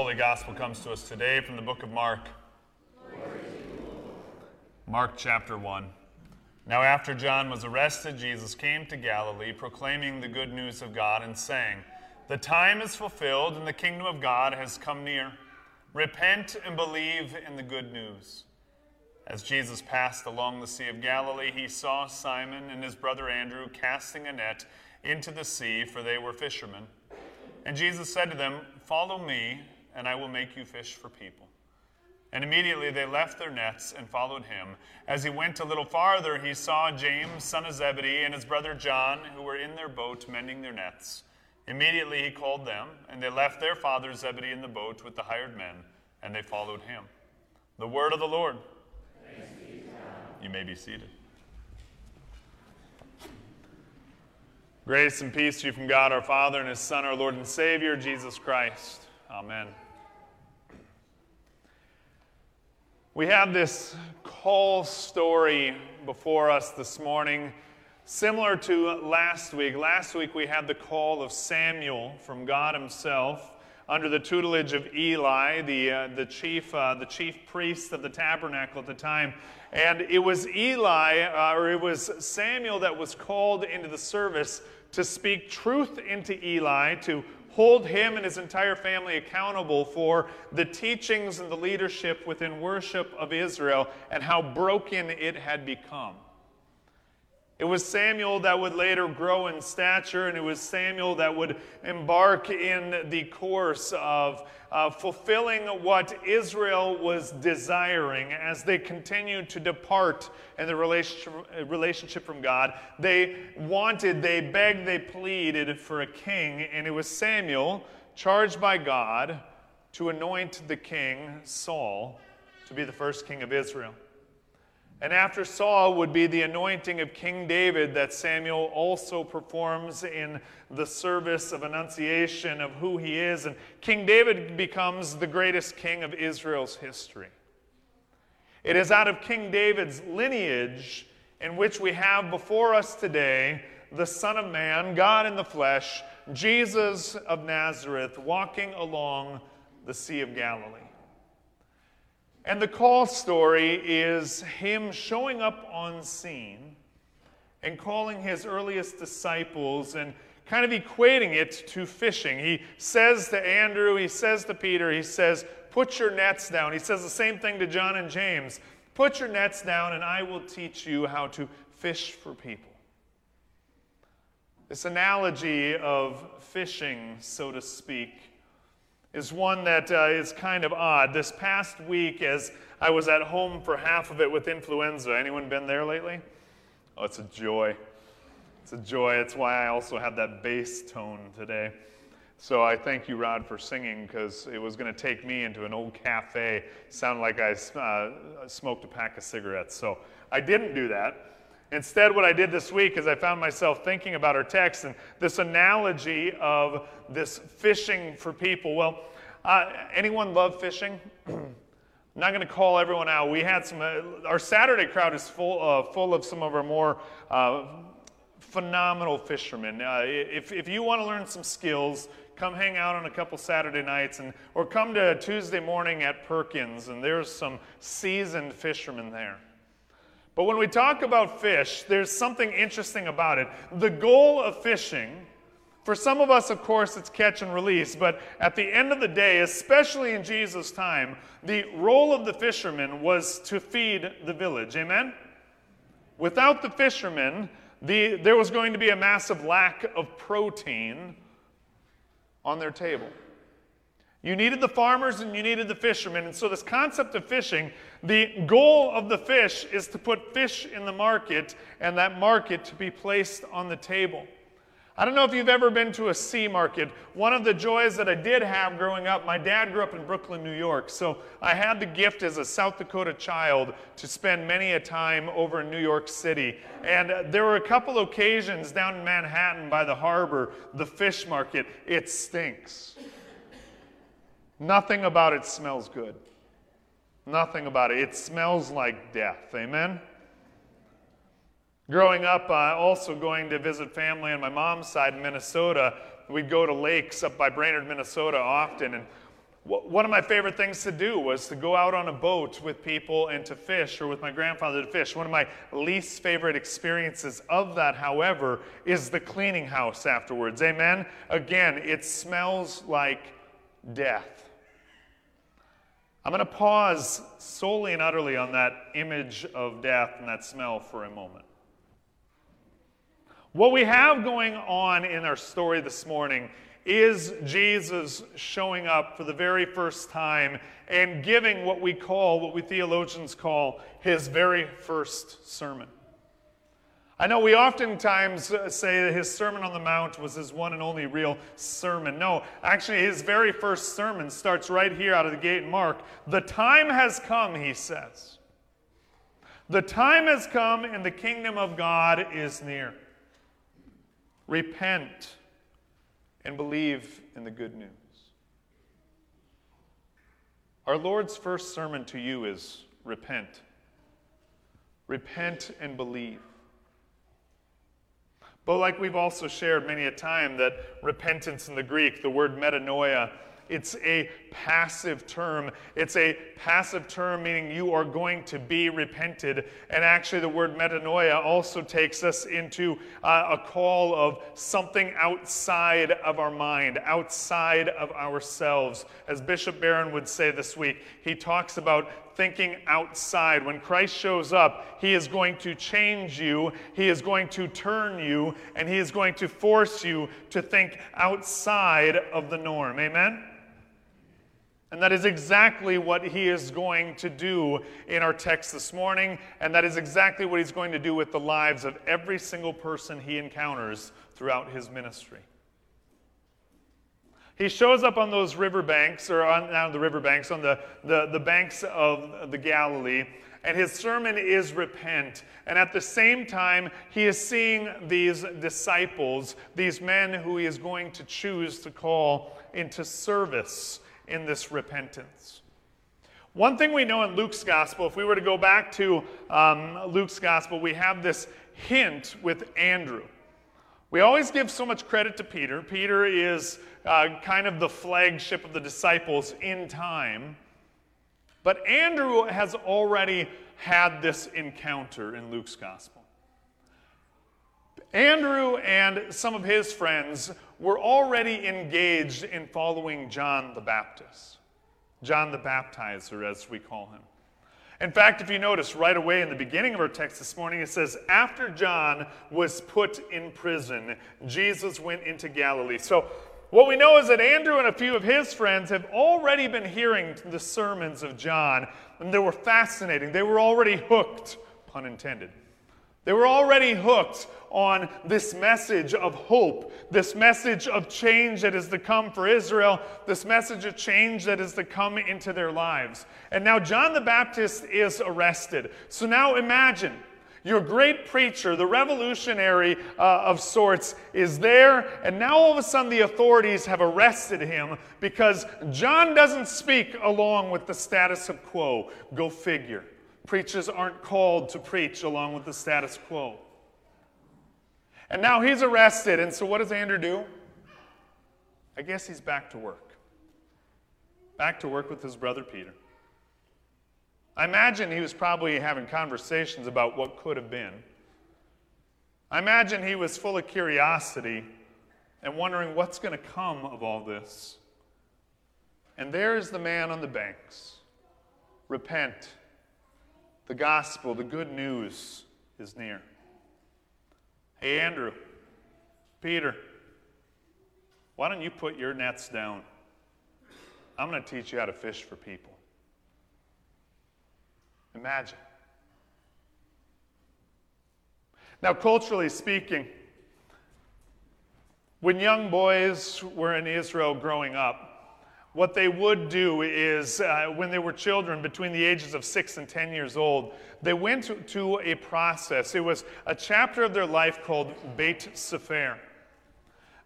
Holy Gospel comes to us today from the book of Mark. Mark chapter 1. Now, after John was arrested, Jesus came to Galilee, proclaiming the good news of God and saying, The time is fulfilled and the kingdom of God has come near. Repent and believe in the good news. As Jesus passed along the Sea of Galilee, he saw Simon and his brother Andrew casting a net into the sea, for they were fishermen. And Jesus said to them, Follow me and I will make you fish for people. And immediately they left their nets and followed him. As he went a little farther, he saw James, son of Zebedee, and his brother John, who were in their boat mending their nets. Immediately he called them, and they left their father Zebedee in the boat with the hired men, and they followed him. The word of the Lord. You may be seated. Grace and peace to you from God our Father and his Son, our Lord and Savior, Jesus Christ. Amen. We have this call story before us this morning, similar to last week. Last week we had the call of Samuel from God Himself under the tutelage of Eli, the, uh, the, chief, uh, the chief priest of the tabernacle at the time. And it was Eli, uh, or it was Samuel, that was called into the service to speak truth into Eli, to hold him and his entire family accountable for the teachings and the leadership within worship of Israel and how broken it had become. It was Samuel that would later grow in stature, and it was Samuel that would embark in the course of uh, fulfilling what Israel was desiring as they continued to depart in the relationship, relationship from God. They wanted, they begged, they pleaded for a king, and it was Samuel charged by God to anoint the king, Saul, to be the first king of Israel. And after Saul would be the anointing of King David that Samuel also performs in the service of annunciation of who he is. And King David becomes the greatest king of Israel's history. It is out of King David's lineage in which we have before us today the Son of Man, God in the flesh, Jesus of Nazareth, walking along the Sea of Galilee. And the call story is him showing up on scene and calling his earliest disciples and kind of equating it to fishing. He says to Andrew, he says to Peter, he says, Put your nets down. He says the same thing to John and James Put your nets down, and I will teach you how to fish for people. This analogy of fishing, so to speak, is one that uh, is kind of odd. This past week, as I was at home for half of it with influenza, anyone been there lately? Oh, it's a joy. It's a joy. It's why I also have that bass tone today. So I thank you, Rod, for singing because it was going to take me into an old cafe. Sounded like I uh, smoked a pack of cigarettes. So I didn't do that. Instead, what I did this week is I found myself thinking about our text and this analogy of this fishing for people. Well, uh, anyone love fishing? I'm not going to call everyone out. We had some, uh, our Saturday crowd is full, uh, full of some of our more uh, phenomenal fishermen. Uh, if, if you want to learn some skills, come hang out on a couple Saturday nights and, or come to Tuesday morning at Perkins, and there's some seasoned fishermen there. But when we talk about fish, there's something interesting about it. The goal of fishing, for some of us, of course, it's catch and release, but at the end of the day, especially in Jesus' time, the role of the fisherman was to feed the village. Amen? Without the fishermen, the, there was going to be a massive lack of protein on their table. You needed the farmers and you needed the fishermen. And so, this concept of fishing, the goal of the fish is to put fish in the market and that market to be placed on the table. I don't know if you've ever been to a sea market. One of the joys that I did have growing up, my dad grew up in Brooklyn, New York. So I had the gift as a South Dakota child to spend many a time over in New York City. And there were a couple occasions down in Manhattan by the harbor, the fish market. It stinks. Nothing about it smells good. Nothing about it. It smells like death. Amen? Growing up, uh, also going to visit family on my mom's side in Minnesota, we'd go to lakes up by Brainerd, Minnesota often. And One of my favorite things to do was to go out on a boat with people and to fish, or with my grandfather to fish. One of my least favorite experiences of that, however, is the cleaning house afterwards. Amen? Again, it smells like death. I'm going to pause solely and utterly on that image of death and that smell for a moment. What we have going on in our story this morning is Jesus showing up for the very first time and giving what we call, what we theologians call, his very first sermon. I know we oftentimes uh, say that his Sermon on the Mount was his one and only real sermon. No, actually, his very first sermon starts right here out of the gate in Mark. The time has come, he says. The time has come, and the kingdom of God is near. Repent and believe in the good news. Our Lord's first sermon to you is repent. Repent and believe. But like we've also shared many a time, that repentance in the Greek, the word metanoia, it's a passive term. It's a passive term meaning you are going to be repented. And actually, the word metanoia also takes us into uh, a call of something outside of our mind, outside of ourselves. As Bishop Barron would say this week, he talks about thinking outside. When Christ shows up, he is going to change you, he is going to turn you, and he is going to force you to think outside of the norm. Amen? And that is exactly what he is going to do in our text this morning. And that is exactly what he's going to do with the lives of every single person he encounters throughout his ministry. He shows up on those riverbanks, or on, not the riverbanks, on the, the, the banks of the Galilee, and his sermon is repent. And at the same time, he is seeing these disciples, these men who he is going to choose to call into service in this repentance. One thing we know in Luke's gospel, if we were to go back to um, Luke's gospel, we have this hint with Andrew. We always give so much credit to Peter. Peter is uh, kind of the flagship of the disciples in time. But Andrew has already had this encounter in Luke's gospel. Andrew and some of his friends were already engaged in following John the Baptist, John the Baptizer, as we call him. In fact, if you notice right away in the beginning of our text this morning, it says, After John was put in prison, Jesus went into Galilee. So, what we know is that Andrew and a few of his friends have already been hearing the sermons of John, and they were fascinating. They were already hooked, pun intended. They were already hooked on this message of hope, this message of change that is to come for Israel, this message of change that is to come into their lives. And now John the Baptist is arrested. So now imagine your great preacher, the revolutionary uh, of sorts, is there, and now all of a sudden the authorities have arrested him because John doesn't speak along with the status quo. Go figure. Preachers aren't called to preach along with the status quo. And now he's arrested, and so what does Andrew do? I guess he's back to work. Back to work with his brother Peter. I imagine he was probably having conversations about what could have been. I imagine he was full of curiosity and wondering what's going to come of all this. And there is the man on the banks. Repent. The gospel, the good news is near. Hey, Andrew, Peter, why don't you put your nets down? I'm going to teach you how to fish for people. Imagine. Now, culturally speaking, when young boys were in Israel growing up, what they would do is, uh, when they were children between the ages of six and 10 years old, they went to, to a process. It was a chapter of their life called Beit Sefer.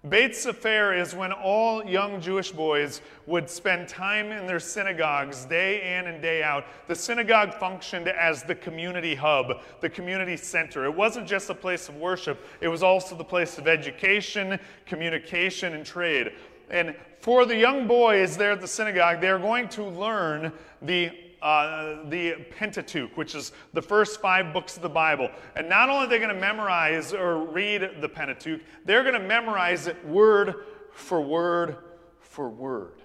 Beit Sefer is when all young Jewish boys would spend time in their synagogues day in and day out. The synagogue functioned as the community hub, the community center. It wasn't just a place of worship, it was also the place of education, communication, and trade. And for the young boys there at the synagogue, they're going to learn the uh, the Pentateuch, which is the first five books of the Bible. And not only are they going to memorize or read the Pentateuch, they're going to memorize it word for word for word.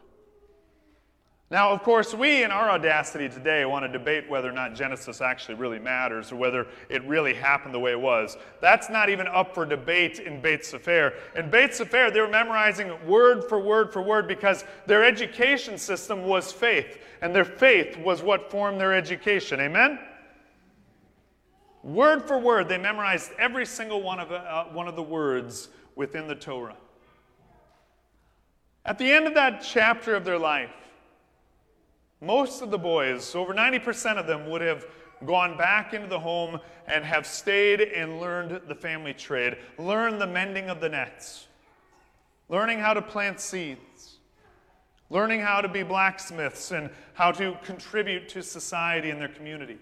Now, of course, we in our audacity today want to debate whether or not Genesis actually really matters or whether it really happened the way it was. That's not even up for debate in Beit Sefer. In Beit Sefer, they were memorizing word for word for word because their education system was faith, and their faith was what formed their education. Amen? Word for word, they memorized every single one of, uh, one of the words within the Torah. At the end of that chapter of their life, most of the boys, over 90% of them, would have gone back into the home and have stayed and learned the family trade, learned the mending of the nets, learning how to plant seeds, learning how to be blacksmiths and how to contribute to society and their community.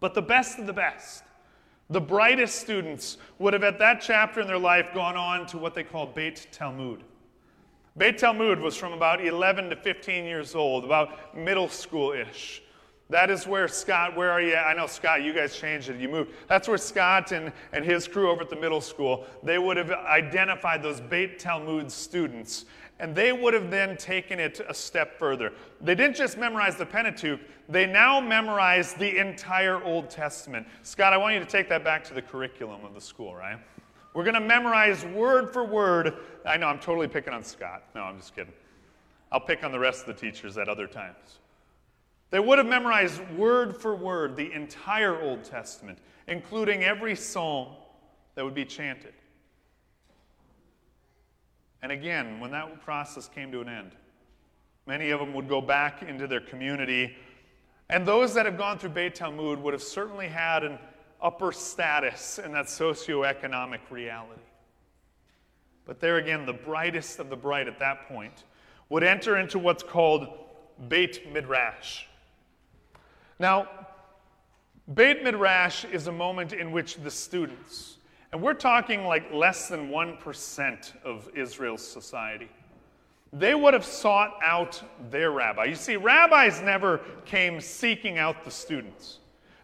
But the best of the best, the brightest students, would have at that chapter in their life gone on to what they call Beit Talmud. Beit Talmud was from about 11 to 15 years old, about middle school ish. That is where Scott, where are you? I know, Scott, you guys changed it. You moved. That's where Scott and, and his crew over at the middle school, they would have identified those Beit Talmud students. And they would have then taken it a step further. They didn't just memorize the Pentateuch, they now memorized the entire Old Testament. Scott, I want you to take that back to the curriculum of the school, right? We're going to memorize word for word. I know I'm totally picking on Scott. No, I'm just kidding. I'll pick on the rest of the teachers at other times. They would have memorized word for word the entire Old Testament, including every psalm that would be chanted. And again, when that process came to an end, many of them would go back into their community. And those that have gone through Beit Talmud would have certainly had an upper status in that socioeconomic reality. But there again, the brightest of the bright at that point would enter into what's called Beit Midrash. Now, Beit Midrash is a moment in which the students, and we're talking like less than 1% of Israel's society, they would have sought out their rabbi. You see, rabbis never came seeking out the students.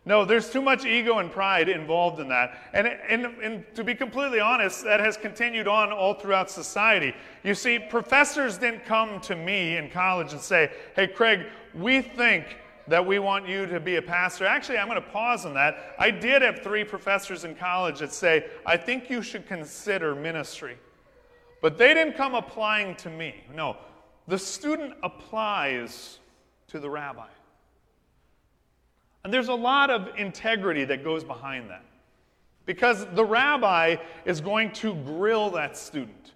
No, there's too much ego and pride involved in that. And, and, and to be completely honest, that has continued on all throughout society. You see, professors didn't come to me in college and say, hey, Craig, we think that we want you to be a pastor. Actually, I'm going to pause on that. I did have three professors in college that say, I think you should consider ministry. But they didn't come applying to me. No, the student applies to the rabbi. And there's a lot of integrity that goes behind that. Because the rabbi is going to grill that student.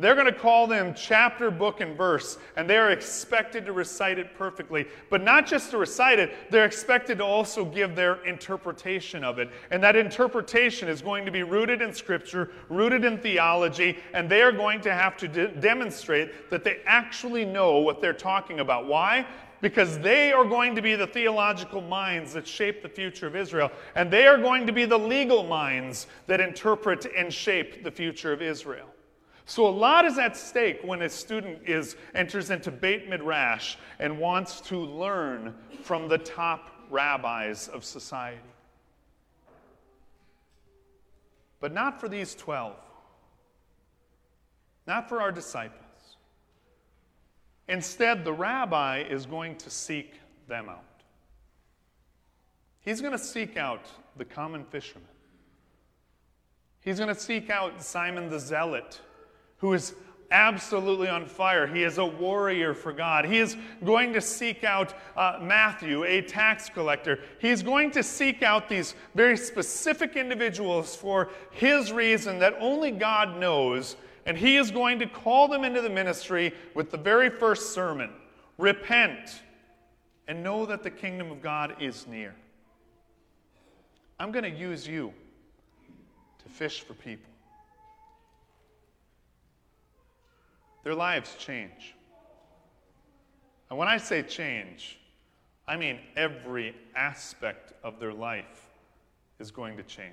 They're going to call them chapter, book, and verse, and they are expected to recite it perfectly. But not just to recite it, they're expected to also give their interpretation of it. And that interpretation is going to be rooted in Scripture, rooted in theology, and they are going to have to de- demonstrate that they actually know what they're talking about. Why? Because they are going to be the theological minds that shape the future of Israel, and they are going to be the legal minds that interpret and shape the future of Israel. So a lot is at stake when a student is enters into Beit Midrash and wants to learn from the top rabbis of society. But not for these 12. Not for our disciples. Instead, the rabbi is going to seek them out. He's going to seek out the common fisherman. He's going to seek out Simon the Zealot, who is absolutely on fire. He is a warrior for God. He is going to seek out uh, Matthew, a tax collector. He's going to seek out these very specific individuals for his reason that only God knows and he is going to call them into the ministry with the very first sermon Repent and know that the kingdom of God is near. I'm going to use you to fish for people. Their lives change. And when I say change, I mean every aspect of their life is going to change.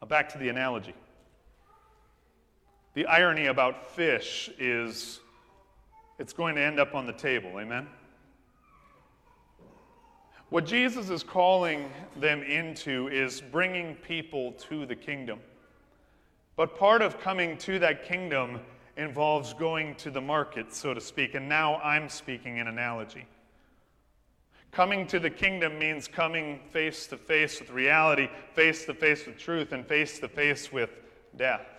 Now, back to the analogy. The irony about fish is it's going to end up on the table. Amen? What Jesus is calling them into is bringing people to the kingdom. But part of coming to that kingdom involves going to the market, so to speak. And now I'm speaking in analogy. Coming to the kingdom means coming face to face with reality, face to face with truth, and face to face with death.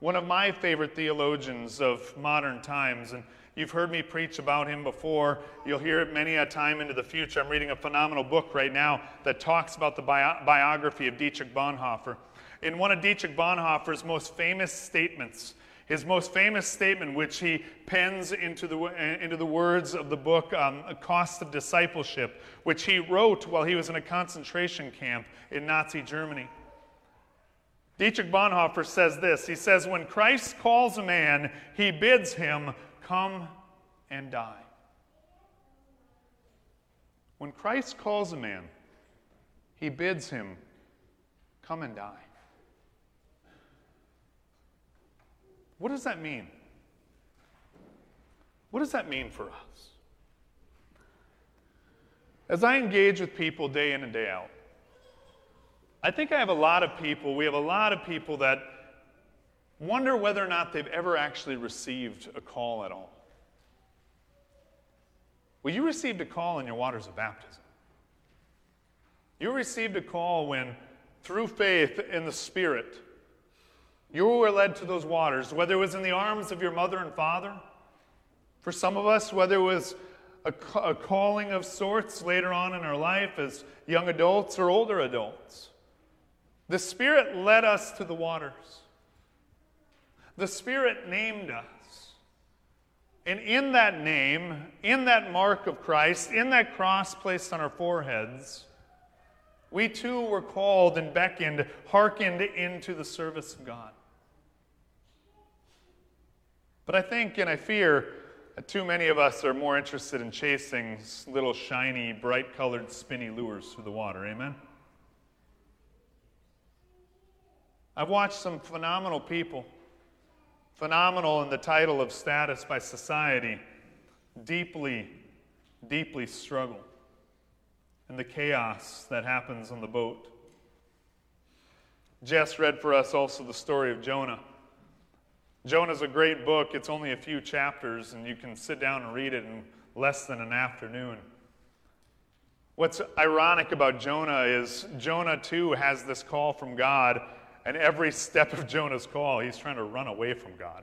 One of my favorite theologians of modern times, and you've heard me preach about him before, you'll hear it many a time into the future. I'm reading a phenomenal book right now that talks about the bi- biography of Dietrich Bonhoeffer. In one of Dietrich Bonhoeffer's most famous statements, his most famous statement, which he pens into the, into the words of the book um, Cost of Discipleship, which he wrote while he was in a concentration camp in Nazi Germany. Dietrich Bonhoeffer says this He says, When Christ calls a man, he bids him come and die. When Christ calls a man, he bids him come and die. What does that mean? What does that mean for us? As I engage with people day in and day out, I think I have a lot of people, we have a lot of people that wonder whether or not they've ever actually received a call at all. Well, you received a call in your waters of baptism. You received a call when, through faith in the Spirit, you were led to those waters, whether it was in the arms of your mother and father, for some of us, whether it was a, a, calling of sorts later on in our life as young adults or older adults. The Spirit led us to the waters. The Spirit named us. And in that name, in that mark of Christ, in that cross placed on our foreheads, we too were called and beckoned, hearkened into the service of God. But I think and I fear that too many of us are more interested in chasing little shiny, bright colored, spinny lures through the water. Amen? I've watched some phenomenal people, phenomenal in the title of status by society, deeply, deeply struggle in the chaos that happens on the boat. Jess read for us also the story of Jonah. Jonah's a great book. It's only a few chapters, and you can sit down and read it in less than an afternoon. What's ironic about Jonah is Jonah, too, has this call from God, and every step of Jonah's call, he's trying to run away from God.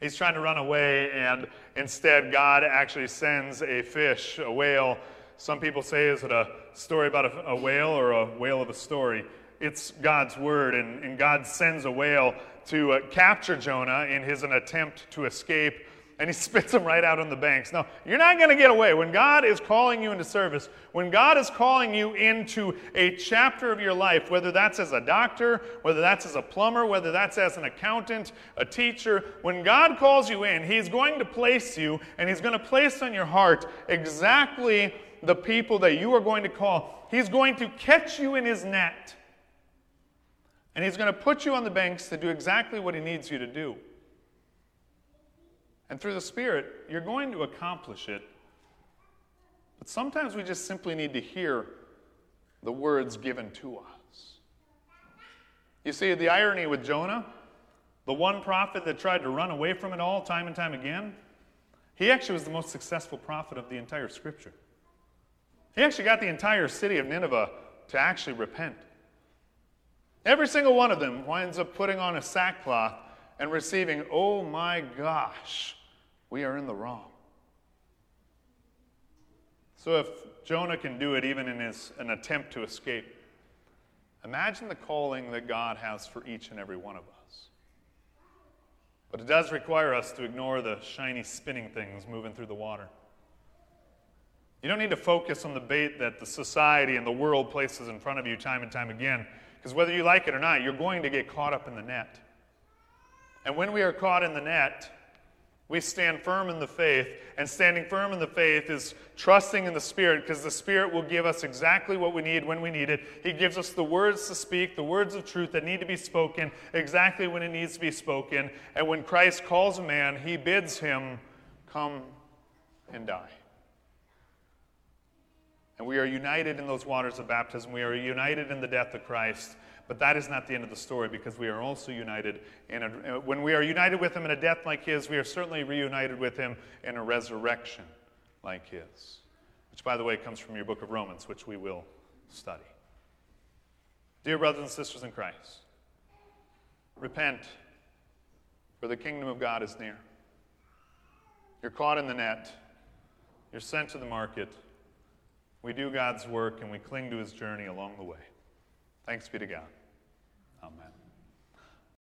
He's trying to run away, and instead, God actually sends a fish, a whale. Some people say, is it a story about a, a whale or a whale of a story? It's God's word, and, and God sends a whale to uh, capture Jonah in his an attempt to escape, and he spits them right out on the banks. Now, you're not going to get away. When God is calling you into service, when God is calling you into a chapter of your life, whether that's as a doctor, whether that's as a plumber, whether that's as an accountant, a teacher, when God calls you in, He's going to place you, and He's going to place on your heart exactly the people that you are going to call. He's going to catch you in His net. And He's going to put you on the banks to do exactly what He needs you to do. And through the Spirit, you're going to accomplish it. But sometimes we just simply need to hear the words given to us. You see, the irony with Jonah, the one prophet that tried to run away from it all time and time again, he actually was the most successful prophet of the entire scripture. He actually got the entire city of Nineveh to actually repent. Every single one of them winds up putting on a sackcloth and receiving, oh my gosh, we are in the wrong. So if Jonah can do it even in his, an attempt to escape, imagine the calling that God has for each and every one of us. But it does require us to ignore the shiny spinning things moving through the water. You don't need to focus on the bait that the society and the world places in front of you time and time again. Because whether you like it or not, you're going to get caught up in the net. And when we are caught in the net, We stand firm in the faith, and standing firm in the faith is trusting in the Spirit because the Spirit will give us exactly what we need when we need it. He gives us the words to speak, the words of truth that need to be spoken exactly when it needs to be spoken. And when Christ calls a man, he bids him come and die. And we are united in those waters of baptism. We are united in the death of Christ. But that is not the end of the story because we are also united in a, when we are united with him in a death like his, we are certainly reunited with him in a resurrection like his. Which, by the way, comes from your book of Romans, which we will study. Dear brothers and sisters in Christ, repent, for the kingdom of God is near. You're caught in the net, you're sent to the market. We do God's work and we cling to his journey along the way. Thanks be to God.